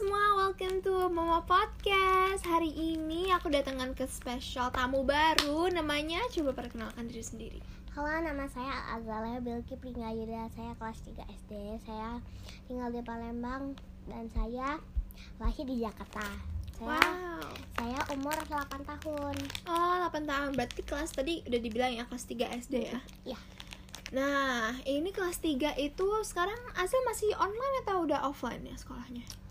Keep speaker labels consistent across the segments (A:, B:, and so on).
A: semua, welcome to Mama Podcast Hari ini aku datangkan ke spesial tamu baru Namanya, coba perkenalkan diri sendiri
B: Halo, nama saya Azalea Bilki Pringgayuda. Saya kelas 3 SD. Saya tinggal di Palembang dan saya lahir di Jakarta. Saya
A: Wow
B: saya umur 8 tahun.
A: Oh, 8 tahun, berarti kelas tadi udah dibilang ya kelas 3 SD ya
B: Iya.
A: Nah, ini kelas 3 itu sekarang Azil masih online atau udah offline ya sekolahnya?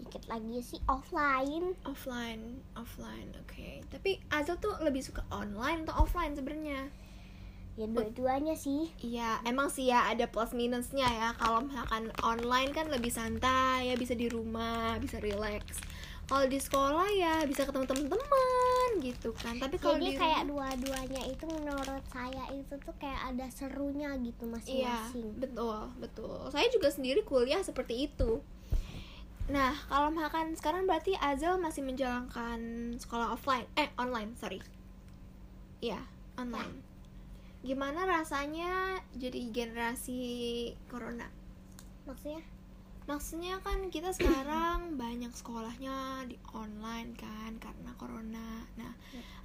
B: Dikit lagi sih offline.
A: Offline, offline, oke Tapi Azil tuh lebih suka online atau offline sebenarnya?
B: Ya dua-duanya sih.
A: Iya, emang sih ya ada plus minusnya ya. Kalau misalkan online kan lebih santai ya, bisa di rumah, bisa relax. Kalau di sekolah ya bisa ketemu teman-teman gitu kan. Tapi kalau
B: Jadi
A: di
B: kayak dua-duanya itu menurut saya itu tuh kayak ada serunya gitu
A: Iya,
B: masing-masing.
A: betul, betul. Saya juga sendiri kuliah seperti itu. Nah, kalau misalkan sekarang berarti Azel masih menjalankan sekolah offline, eh online, sorry. Iya, online. Gimana rasanya jadi generasi corona?
B: Maksudnya?
A: Maksudnya kan kita sekarang banyak sekolahnya di online kan karena corona. Nah,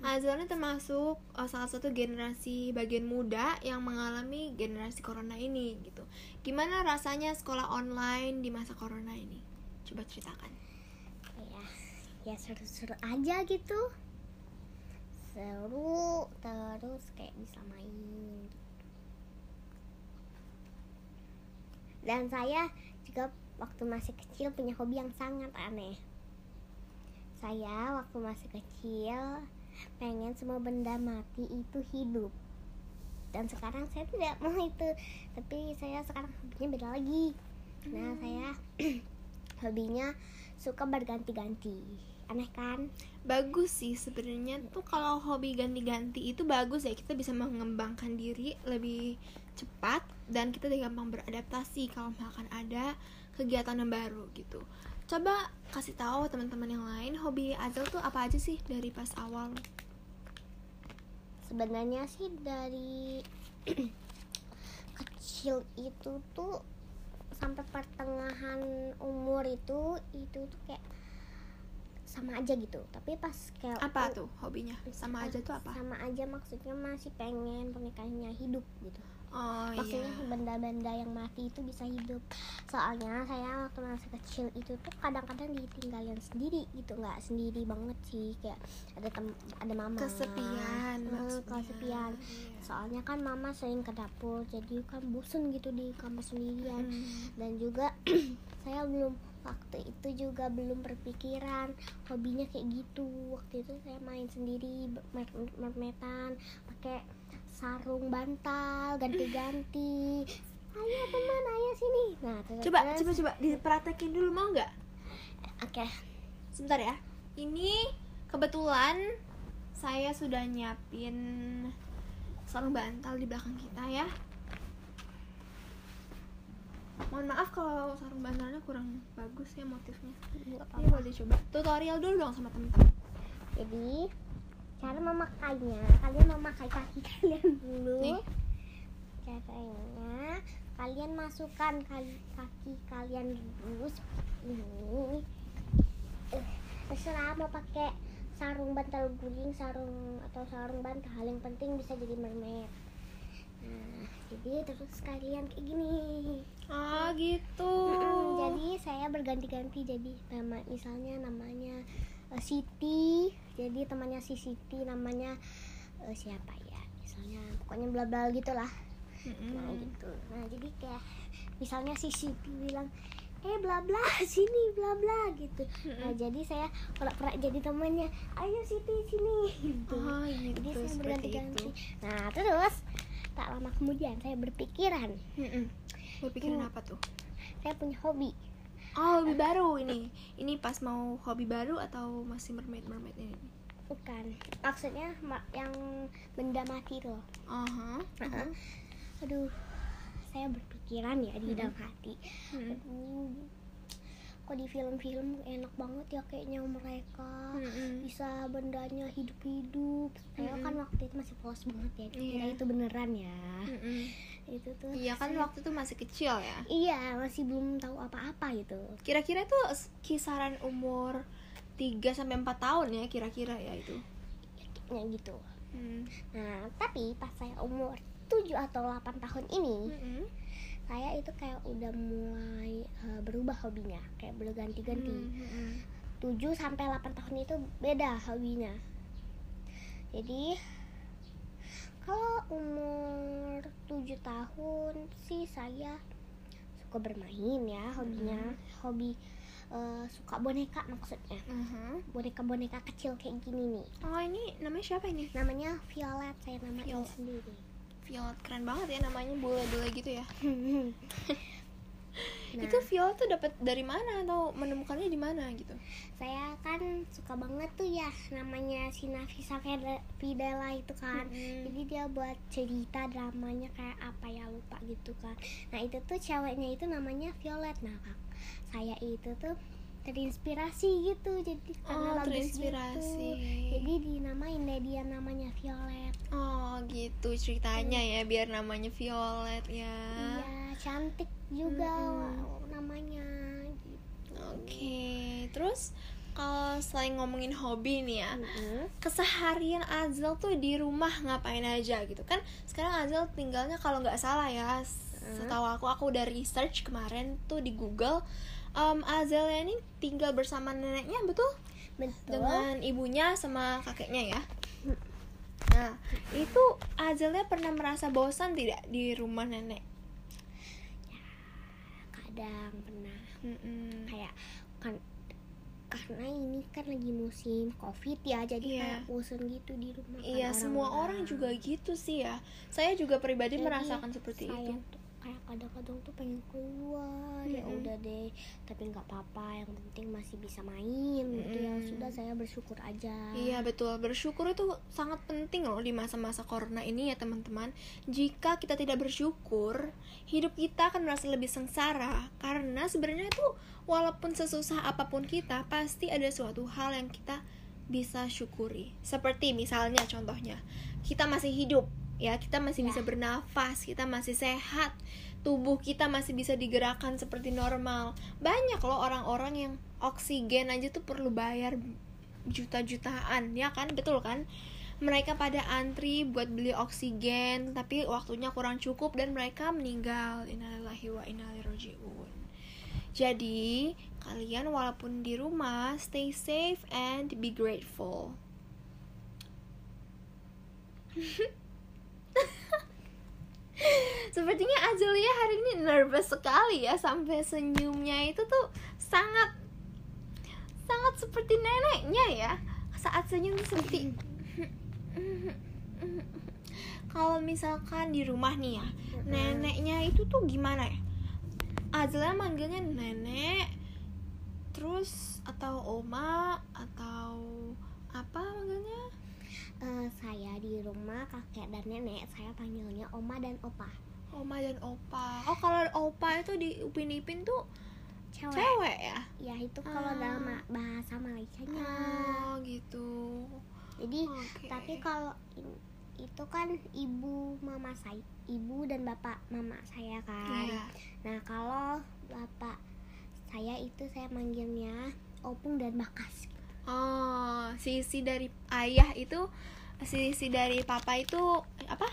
A: Azal ini termasuk uh, salah satu generasi bagian muda yang mengalami generasi corona ini gitu. Gimana rasanya sekolah online di masa corona ini? Coba ceritakan.
B: ya ya seru-seru aja gitu. Seru terus kayak bisa main. Dan saya juga waktu masih kecil punya hobi yang sangat aneh. Saya waktu masih kecil pengen semua benda mati itu hidup. Dan sekarang saya tidak mau itu. Tapi saya sekarang hobinya beda lagi. Nah saya hobinya suka berganti-ganti aneh kan
A: Bagus sih sebenarnya tuh kalau hobi ganti-ganti itu bagus ya kita bisa mengembangkan diri lebih cepat dan kita gampang beradaptasi kalau misalkan ada kegiatan yang baru gitu. Coba kasih tahu teman-teman yang lain hobi Azal tuh apa aja sih dari pas awal?
B: sebenarnya sih dari kecil itu tuh sampai pertengahan umur itu itu tuh kayak sama aja gitu tapi pas kayak
A: Apa tuh hobinya? Sama aja tuh apa?
B: sama aja maksudnya masih pengen pernikahannya hidup gitu
A: Oh
B: maksudnya
A: iya.
B: benda-benda yang mati itu bisa hidup soalnya saya waktu masih kecil itu tuh kadang-kadang ditinggalin sendiri gitu nggak sendiri banget sih kayak ada tem ada mama
A: Kesepian maksudnya.
B: kesepian
A: Iya.
B: soalnya kan mama sering ke dapur jadi kan bosen gitu di kamar sendirian
A: Hmm.
B: dan juga saya belum waktu itu juga belum berpikiran hobinya kayak gitu waktu itu saya main sendiri mer- mermetan pakai sarung bantal ganti-ganti ayo teman ayo sini nah terus
A: Coba
B: terus-
A: coba coba dipraktekin dulu mau nggak?
B: oke
A: Sebentar ya. Ini kebetulan saya sudah nyiapin sarung bantal di belakang kita ya. Mohon maaf kalau sarung bantalnya kurang bagus ya motifnya. Ini boleh coba tutorial dulu dong sama temen-temen.
B: jadi cara memakainya. Kalian memakai kaki kalian dulu.
A: Nih.
B: caranya kalian masukkan kaki, kaki kalian dulu ini. Eh, terserah mau pakai sarung bantal guling sarung atau sarung bantal. Yang penting bisa jadi mermaid nah jadi terus kalian kayak gini.
A: Ah gitu.
B: Jadi saya berganti-ganti. Jadi nama misalnya namanya eh, Siti jadi temannya si Siti namanya eh, siapa ya misalnya pokoknya bla bla gitulah
A: Mm-mm.
B: nah gitu nah jadi kayak misalnya si Siti bilang eh bla bla sini bla bla gitu nah
A: Mm-mm.
B: jadi saya kalau pernah jadi temannya ayo Siti sini gitu
A: Oh gitu.
B: jadi saya
A: seperti
B: berganti-ganti
A: itu.
B: nah terus tak lama kemudian saya berpikiran
A: Mm-mm. Berpikiran
B: Hmm.
A: apa tuh?
B: saya punya hobi
A: Oh hobi baru ini. Ini pas mau hobi baru atau masih mermaid mermaid ini?
B: bukan maksudnya ma- yang benda mati loh
A: Aha.
B: Heeh. aduh saya berpikiran ya di dalam hati
A: Mm-mm.
B: aduh kok di film-film enak banget ya kayaknya mereka
A: Mm-mm.
B: bisa bendanya hidup-hidup saya
A: Mm-mm.
B: kan waktu itu masih polos banget ya kira
A: Iya.
B: itu beneran ya
A: Mm-mm.
B: itu tuh
A: Iya kan
B: saya-
A: waktu itu masih kecil ya.
B: iya masih belum tahu apa-apa gitu
A: Kira-kira tuh s- kisaran umur 3 sampai 4 tahun ya kira-kira ya itu.
B: ya gitu
A: Hmm.
B: nah tapi pas saya umur 7 atau 8 tahun ini
A: Mm-mm.
B: Saya itu kayak udah mulai eh, berubah hobinya kayak berganti-ganti
A: Mm-mm.
B: 7 sampai 8 tahun itu beda hobinya. Jadi kalau umur 7 tahun sih saya suka bermain ya hobinya, hobi eh, suka boneka maksudnya.
A: Mhm.
B: Boneka-boneka kecil kayak gini nih.
A: Oh ini namanya siapa ini?
B: Namanya Violet, saya namain
A: Violet.
B: sendiri.
A: Violet keren banget ya namanya bule-bule gitu ya.
B: Nah,
A: Itu Violet tuh dapat dari mana atau menemukannya di mana gitu?
B: saya kan suka banget tuh ya namanya si Nafisa Fide- Fidela itu kan.
A: Mm-mm.
B: jadi dia buat cerita dramanya kayak apa ya lupa gitu kan nah itu tuh ceweknya itu namanya Violet nah kak saya itu tuh terinspirasi gitu jadi karena
A: Oh,
B: bagus
A: terinspirasi.
B: gitu jadi dinamain deh dia namanya Violet
A: Oh gitu ceritanya ya biar namanya Violet ya.
B: iya cantik juga
A: Mm-mm.
B: namanya gitu
A: Oke, terus kalau selain ngomongin hobi nih ya,
B: Mm-mm.
A: keseharian Azel tuh di rumah ngapain aja gitu kan? Sekarang Azel tinggalnya kalau nggak salah ya, setahu aku aku udah research kemarin tuh di Google, um, Azel ini tinggal bersama neneknya betul?
B: betul
A: Dengan ibunya sama kakeknya ya. Nah, itu Azelnya pernah merasa bosan tidak di rumah nenek?
B: kadang pernah
A: Mm-mm.
B: kayak kan karena ini kan lagi musim covid ya jadi
A: Iya.
B: kayak bosen gitu di rumah kan
A: Iya, semua orang juga gitu sih ya. Saya juga pribadi
B: Jadi,
A: merasakan seperti itu.
B: tuh kayak kadang-kadang tuh pengen keluar ya
A: Mm-mm.
B: udah deh. Tapi nggak apa-apa yang penting masih bisa main gitu ya. Sudah saya bersyukur aja.
A: Iya betul, bersyukur itu sangat penting loh di masa-masa corona ini ya teman-teman. Jika kita tidak bersyukur, hidup kita akan merasa lebih sengsara. Karena sebenarnya itu walaupun sesusah apa pun kita, pasti ada suatu hal yang kita bisa syukuri. Seperti misalnya contohnya, kita masih hidup, ya, kita masih
B: Ya.
A: bisa bernafas, kita masih sehat, tubuh kita masih bisa digerakkan seperti normal. Banyak loh orang-orang yang oksigen aja tuh perlu bayar juta-jutaan ya kan? Betul kan? Mereka pada antri buat beli oksigen tapi waktunya kurang cukup dan mereka meninggal. Innalillahi wa raji'un. Jadi kalian walaupun di rumah stay safe and be grateful Sepertinya Azelia hari ini nervous sekali ya sampai senyumnya itu tuh sangat sangat seperti neneknya ya. Saat senyum seperti kalau misalkan di rumah nih ya neneknya itu tuh gimana ya? Azla manggilnya nenek terus atau oma atau apa manggilnya?
B: Eh, saya di rumah kakek dan nenek. Saya panggilnya oma dan opa
A: oma dan opa oh kalau opa itu di upin ipin tuh
B: cewek,
A: cewek ya
B: ya itu kalau
A: Ah.
B: dalam bahasa Malaysianya
A: oh gitu
B: jadi
A: Oke.
B: tapi kalau itu kan ibu mama saya ibu dan bapak mama saya kan
A: Iya.
B: nah kalau bapak saya itu saya manggilnya opung dan bakas
A: Oh, sisi dari ayah itu sisi dari papa itu apa?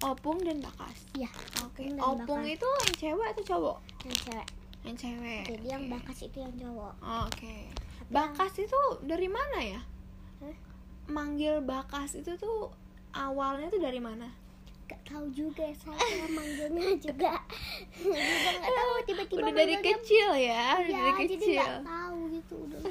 A: Opung dan bakas.
B: ya
A: Oke.
B: Opung dan
A: Opung
B: bakas.
A: itu yang cewek atau cowok?
B: yang cewek
A: Yang cewek.
B: jadi yang
A: Oke.
B: bakas itu yang cowok
A: Oh, Oke.
B: Tapi
A: Bakas itu dari mana ya?
B: Hah?
A: Manggil bakas itu tuh awalnya tuh dari mana?
B: yang gak tahu juga saya manggilnya juga juga nggak tahu tiba-tiba
A: Udah dari kecil ya, udah
B: ya
A: dari
B: jadi
A: kecil.
B: nggak tahu gitu udah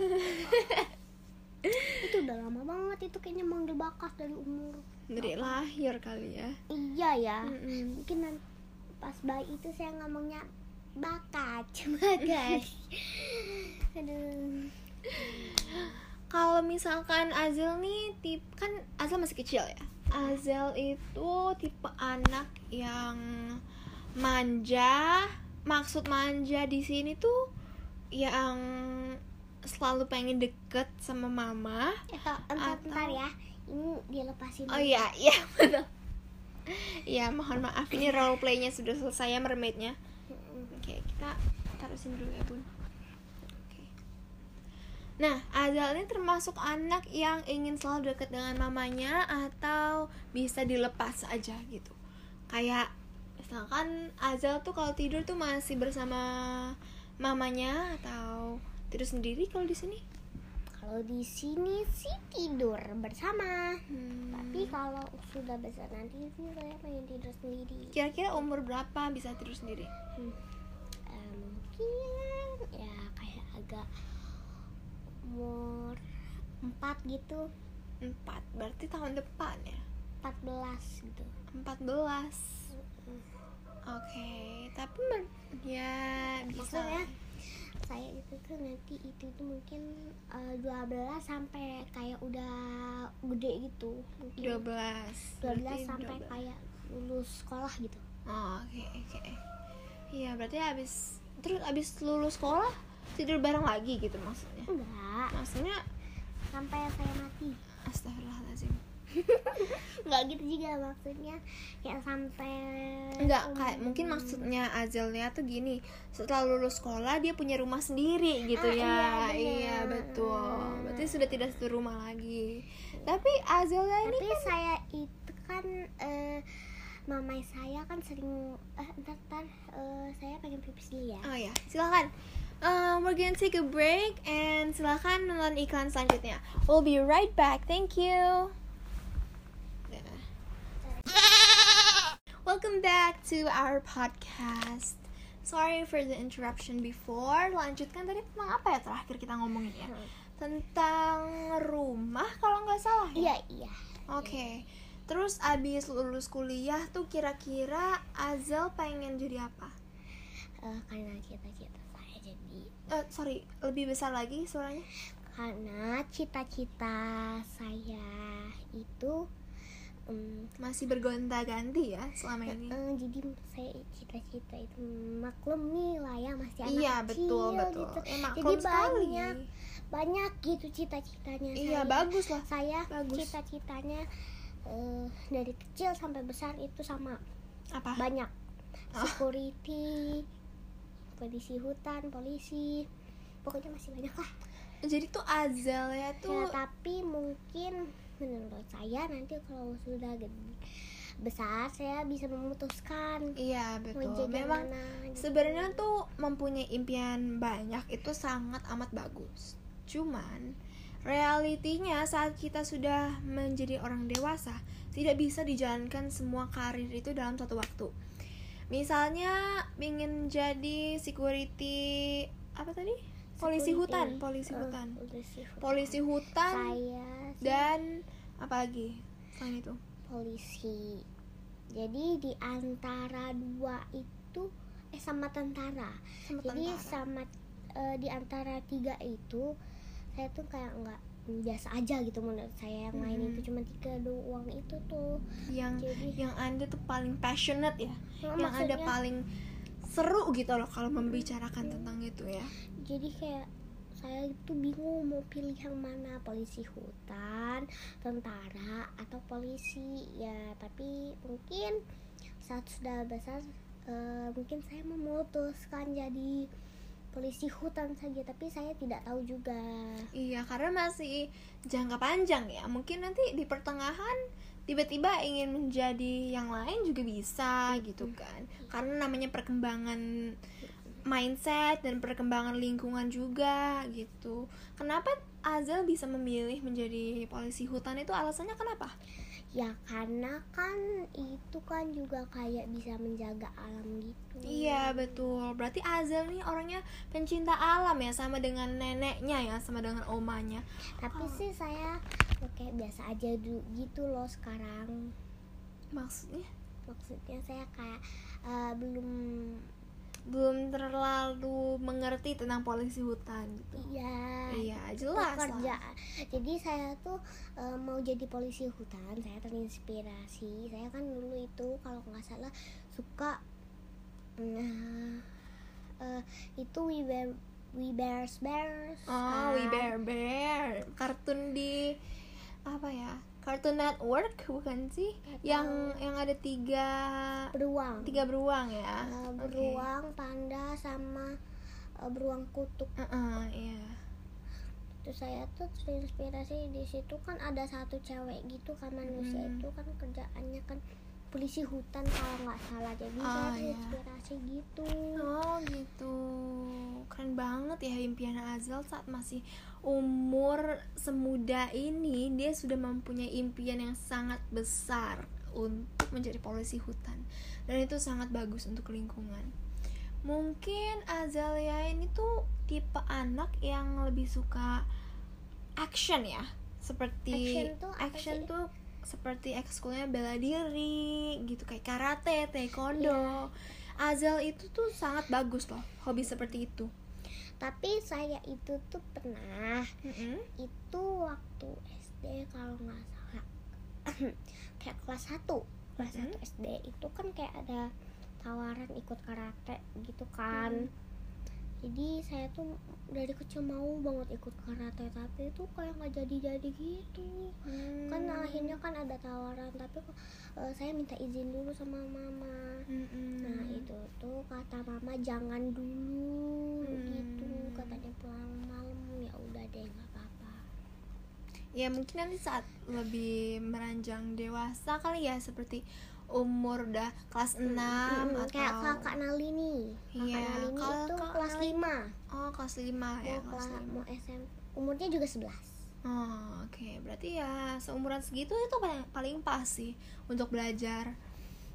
B: udah lama banget itu kayaknya manggil bakas dari umur
A: Dari lahir kali ya.
B: iya ya
A: Mm-mm.
B: mungkin pas bayi itu saya ngomongnya bakat bagas aduh
A: Kalau misalkan Azel nih tip kan Azel masih kecil ya. Azel itu tipe anak yang manja. Maksud manja di sini tuh yang selalu pengen deket sama mama.
B: eh, entar, entar
A: Atau-
B: ya ini dilepasin
A: Oh iya, iya betul. Iya, mohon maaf ini role playnya sudah selesai ya mermaidnya. Oke, kita taruhin dulu ya, Bun. Oke. Nah, Azal ini termasuk anak yang ingin selalu dekat dengan mamanya atau bisa dilepas aja gitu. Kayak misalkan Azal tuh kalau tidur tuh masih bersama mamanya atau tidur sendiri kalau di sini?
B: Kalau di sini sih tidur bersama.
A: Hmm.
B: Tapi kalau sudah besar nanti sih saya pengen tidur sendiri.
A: Kira-kira umur berapa bisa tidur sendiri?
B: Hmm. Eh, mungkin ya kayak agak umur 4 gitu,
A: Empat, berarti tahun depan ya?
B: 14 gitu.
A: 14 Oke, tapi men- ya bisa
B: Maksudnya saya itu tuh nanti itu tuh mungkin eh, 12 sampai kayak udah gede gitu. Mungkin
A: 12
B: 12
A: Berarti
B: sampai
A: 12.
B: kayak lulus sekolah gitu.
A: Oh, oke oke Iya berarti habis Terus habis lulus sekolah Tidur bareng lagi gitu maksudnya
B: Enggak,
A: Maksudnya
B: sampai saya mati.
A: Astagfirullahaladzim
B: Enggak gitu juga maksudnya kayak sampai
A: Enggak,
B: umur-
A: kayak mungkin maksudnya Azalnya tuh gini Setelah lulus sekolah dia punya rumah sendiri gitu
B: Ah,
A: ya
B: iya,
A: Iya betul Berarti sudah tidak satu rumah lagi Tapi Azalnya ini
B: Tapi saya itu kan eh mamai saya kan sering eh ntar ntar eh, saya pengen pipis dulu ya.
A: Oh ya, silakan. Um, we're gonna take a break and silakan nonton iklan selanjutnya. We'll be right back. Thank you. Welcome back to our podcast. Sorry for the interruption before. Lanjutkan tadi tentang apa ya terakhir kita ngomongin ya? Tentang rumah kalau nggak salah ya?
B: Iya iya.
A: Oke. Terus abis lulus kuliah tuh kira-kira Azal pengen jadi apa?
B: Eh, karena cita-cita saya jadi
A: Eh, sorry, lebih besar lagi suaranya.
B: karena cita-cita saya itu em,
A: Masih bergonta-ganti ya selama ini.
B: eh, jadi saya cita-cita itu maklum nih lah ya masih anak
A: Iya,
B: kecil
A: betul, betul.
B: gitu.
A: Ya,
B: Jadi
A: sekali.
B: banyak banyak gitu cita-citanya
A: Iya,
B: saya.
A: bagus lah.
B: saya
A: Bagus.
B: cita-citanya eh, dari kecil sampai besar itu sama
A: Apa?
B: banyak
A: Ah.
B: security polisi hutan polisi pokoknya masih banyak lah
A: Jadi tuh Azal ya
B: ya,
A: tuh
B: tapi mungkin menurut saya nanti kalau sudah gede, besar saya bisa memutuskan
A: Iya, betul. Memang
B: mana gitu.
A: sebenarnya tuh mempunyai impian banyak itu sangat amat bagus. Cuman realitinya saat kita sudah menjadi orang dewasa, tidak bisa dijalankan semua karir itu dalam satu waktu. Misalnya ingin jadi security apa tadi? Polisi
B: Security.
A: hutan, polisi
B: Eh,
A: hutan.
B: polisi hutan.
A: Polisi hutan
B: saya
A: dan apa lagi? Selain itu.
B: polisi jadi di antara dua itu eh sama tentara
A: Sama
B: jadi
A: tentara.
B: sama eh, di antara tiga itu saya tuh kayak nggak biasa aja gitu menurut saya yang lain
A: Mhm.
B: itu cuma tiga doang itu tuh
A: yang
B: jadi
A: yang anda tuh paling passionate ya
B: Nah,
A: yang ada paling seru gitu loh kalau membicarakan tentang itu ya
B: jadi kayak saya itu bingung mau pilih yang mana polisi hutan tentara atau polisi. Ya tapi mungkin saat sudah besar eh, mungkin saya memutuskan jadi polisi hutan saja tapi saya tidak tahu juga.
A: Iya karena masih jangka panjang ya. Mungkin nanti di pertengahan tiba-tiba ingin menjadi yang lain juga bisa gitu kan. Karena namanya perkembangan mindset dan perkembangan lingkungan juga gitu kenapa Azal bisa memilih menjadi polisi hutan itu alasannya kenapa
B: ya karena kan itu kan juga kayak bisa menjaga alam gitu
A: Iya betul. Berarti Azal nih orangnya pencinta alam ya sama dengan neneknya ya sama dengan omanya.
B: tapi
A: Oh.
B: sih saya kayak biasa aja gitu loh sekarang
A: Maksudnya
B: maksudnya saya kayak eh, belum
A: belum terlalu mengerti tentang polisi hutan gitu.
B: iya
A: Iya jelas
B: pekerja
A: lah.
B: jadi saya tuh eh, mau jadi polisi hutan saya terinspirasi saya kan dulu itu kalau nggak salah suka nah, eh, itu we bear we bears bears
A: Oh,
B: kan.
A: We Bear Bear. Kartun di apa ya? Cartoon Network bukan sih? Yang yang ada tiga
B: beruang.
A: tiga beruang ya? Oke.
B: beruang panda sama eh, beruang kutub
A: Uh-uh, iya.
B: Terus saya tuh terinspirasi di situ kan ada satu cewek gitu kan manusia
A: Hmm.
B: itu kan kerjaannya kan polisi hutan kalau nggak salah. Jadi saya
A: iya.
B: terinspirasi gitu.
A: Oh gitu. Keren banget ya impian Azal saat masih umur semuda ini. Dia sudah mempunyai impian yang sangat besar Untuk menjadi polisi hutan. Dan itu sangat bagus untuk lingkungan. Mungkin Azalia ini tuh tipe anak yang lebih suka action ya. Seperti
B: Action tuh
A: action tuh seperti ekskulnya bela diri gitu kayak karate, taekwondo. Azal itu tuh sangat bagus loh hobi seperti itu.
B: tapi saya itu tuh pernah
A: Mm-mm.
B: itu waktu SD kalau nggak salah kayak kelas 1 kelas
A: Mhm.
B: 1 SD itu kan kayak ada tawaran ikut karate gitu kan
A: Mhm.
B: Jadi saya tuh dari kecil mau banget ikut karate tapi itu kayak nggak jadi-jadi gitu kan
A: Hmm.
B: akhirnya kan ada tawaran tapi kok, eh, saya minta izin dulu sama mama
A: Mm-mm.
B: nah itu tuh kata mama jangan dulu
A: Hmm.
B: gitu katanya pulang malam ya udah deh nggak apa-apa
A: Ya mungkin nanti saat lebih meranjang dewasa kali ya seperti umur udah kelas 6
B: Mm,
A: atau
B: kayak kakak Nalini kakak
A: Iya,
B: Nalini
A: kalau
B: itu
A: Kak
B: kelas
A: Nalini-
B: 5
A: oh kelas 5 ya
B: mau
A: kelas
B: kelas
A: 5.
B: mau SM umurnya juga 11
A: Oh, oke. Berarti ya seumuran segitu itu paling paling pas sih untuk belajar.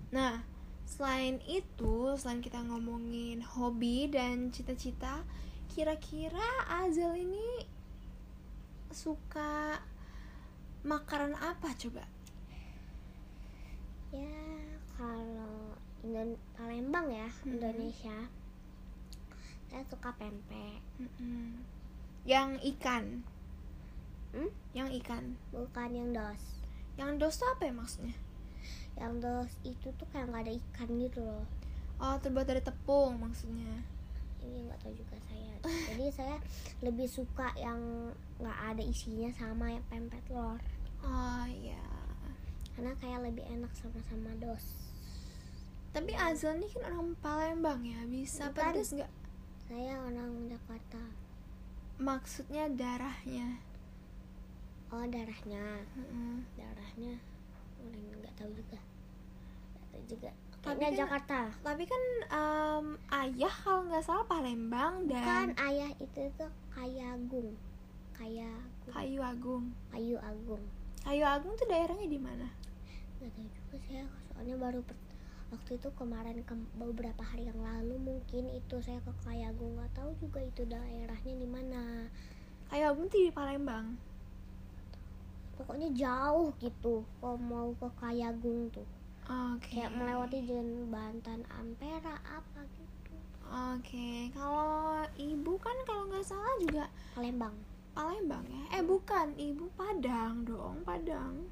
A: Nah, selain itu, selain kita ngomongin hobi dan cita-cita, kira-kira Azal ini suka makanan apa coba?
B: ya kalau Indon Palembang ya
A: Mhm.
B: Indonesia saya suka pempek
A: Mm-mm. Yang ikan.
B: Hmm?
A: Yang ikan.
B: bukan yang dos
A: Yang dos tuh apa ya maksudnya?
B: yang dos itu tuh kayak nggak ada ikan gitu loh
A: Oh, terbuat dari tepung maksudnya.
B: ini nggak tahu juga saya jadi saya lebih suka yang nggak ada isinya sama yang pempek telur
A: Oh, iya.
B: karena kayak lebih enak sama-sama dos
A: Tapi Azal ini kan orang Palembang ya, bisa
B: Bukan.
A: pedes nggak?
B: Saya orang Jakarta.
A: Maksudnya darahnya.
B: oh darahnya.
A: Mm-mm.
B: darahnya. Orang nggak tahu juga. Nggak tahu juga.
A: Tapi kan-
B: Jakarta.
A: Tapi kan em, ayah kalau nggak salah Palembang
B: kan
A: dan
B: ayah itu tuh kayagung kayak
A: Kayu Agung.
B: kayu agung.
A: Kayu Agung. Tuh daerahnya di mana?
B: nggak tahu juga saya soalnya baru waktu itu kemarin ke- beberapa hari yang lalu mungkin itu saya ke Kayagung nggak tahu juga itu daerahnya di mana
A: Kayu Agung tuh di Palembang.
B: pokoknya jauh gitu kalau mau ke Kayagung tuh
A: Oke.
B: kayak melewati jembatan Ampera apa gitu
A: Oke, kalau ibu kan kalau nggak salah juga
B: Palembang
A: Palembang ya? Eh bukan, ibu Padang dong, Padang.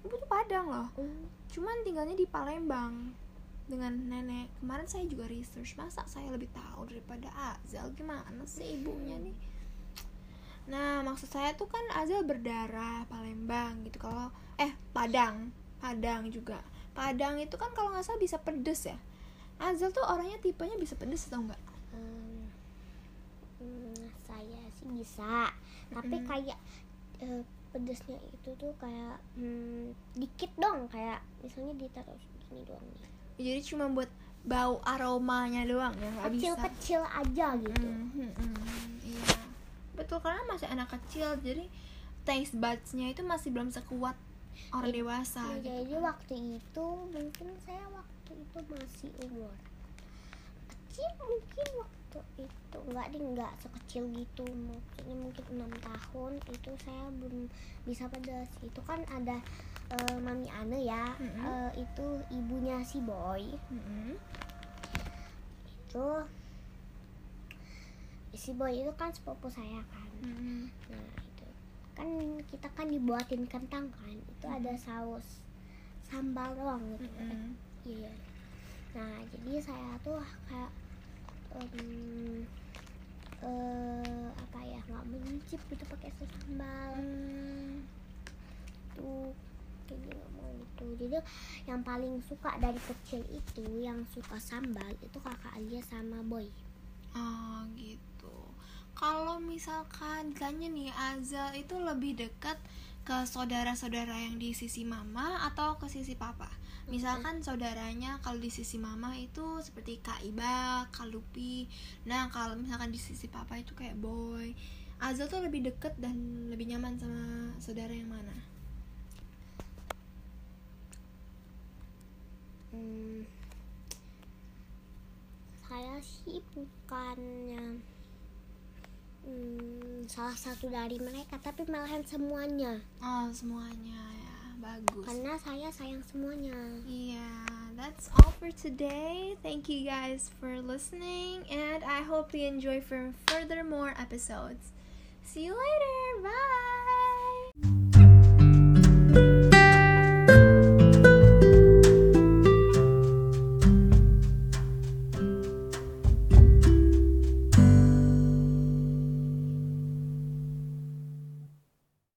A: Ibu tuh Padang loh.
B: Hmm,
A: Cuman tinggalnya di Palembang dengan nenek. Kemarin saya juga research, masa saya lebih tahu daripada Azal gimana sih ibunya nih? Nah, maksud saya tuh kan Azal berdarah Palembang gitu. Kalau eh Padang, Padang juga. Padang itu kan kalau nggak salah bisa pedes ya. Azal tuh orangnya tipenya bisa pedes atau enggak?
B: hmm, hmm, saya sih bisa tapi
A: Mm-mm.
B: kayak eh, pedesnya itu tuh kayak hmm, dikit dong kayak misalnya ditaruh gini doang nih
A: Jadi cuma buat bau aromanya doang ya nggak bisa.
B: kecil-kecil aja gitu
A: Mm, mm, mm, iya. Betul karena masih anak kecil jadi taste buds-nya itu masih belum sekuat orang
B: Jadi-
A: dewasa
B: Ya,
A: gitu.
B: jadi waktu itu mungkin saya waktu itu masih umur kecil mungkin waktu itu nggak deh nggak sekecil gitu maksudnya mungkin enam tahun itu saya belum bisa pedas itu kan ada eh, mami Ane ya
A: Mm-mm.
B: eh, itu ibunya si boy
A: Mm-mm.
B: itu si boy itu kan sepupu saya kan
A: Mm-mm.
B: Nah itu kan kita kan dibuatin kentang kan itu ada saus sambal doang gitu.
A: Mm-mm.
B: Iya. Nah jadi saya tuh kayak em, eh apa ya nggak mencicip gitu pakai saus sambal.
A: Mm.
B: gitu Kendi nggak mau gitu jadi yang paling suka dari kecil itu yang suka sambal itu kakak Alia sama Boy
A: Oh gitu. Kalau misalkan ditanya nih Azal itu lebih dekat ke saudara-saudara yang di sisi mama atau ke sisi papa? Misalkan saudaranya kalau di sisi mama itu seperti Kak Iba, Kak Lupi. Nah kalau misalkan di sisi papa itu kayak Boy. Azal tuh lebih deket dan lebih nyaman sama saudara yang mana?
B: Hmm, saya sih bukannya hmm, salah satu dari mereka tapi malahan semuanya
A: Oh semuanya ya bagus.
B: karena saya sayang semuanya
A: Yeah, that's all for today. Thank you guys for listening, and I hope you enjoy for further more episodes. See you later. Bye.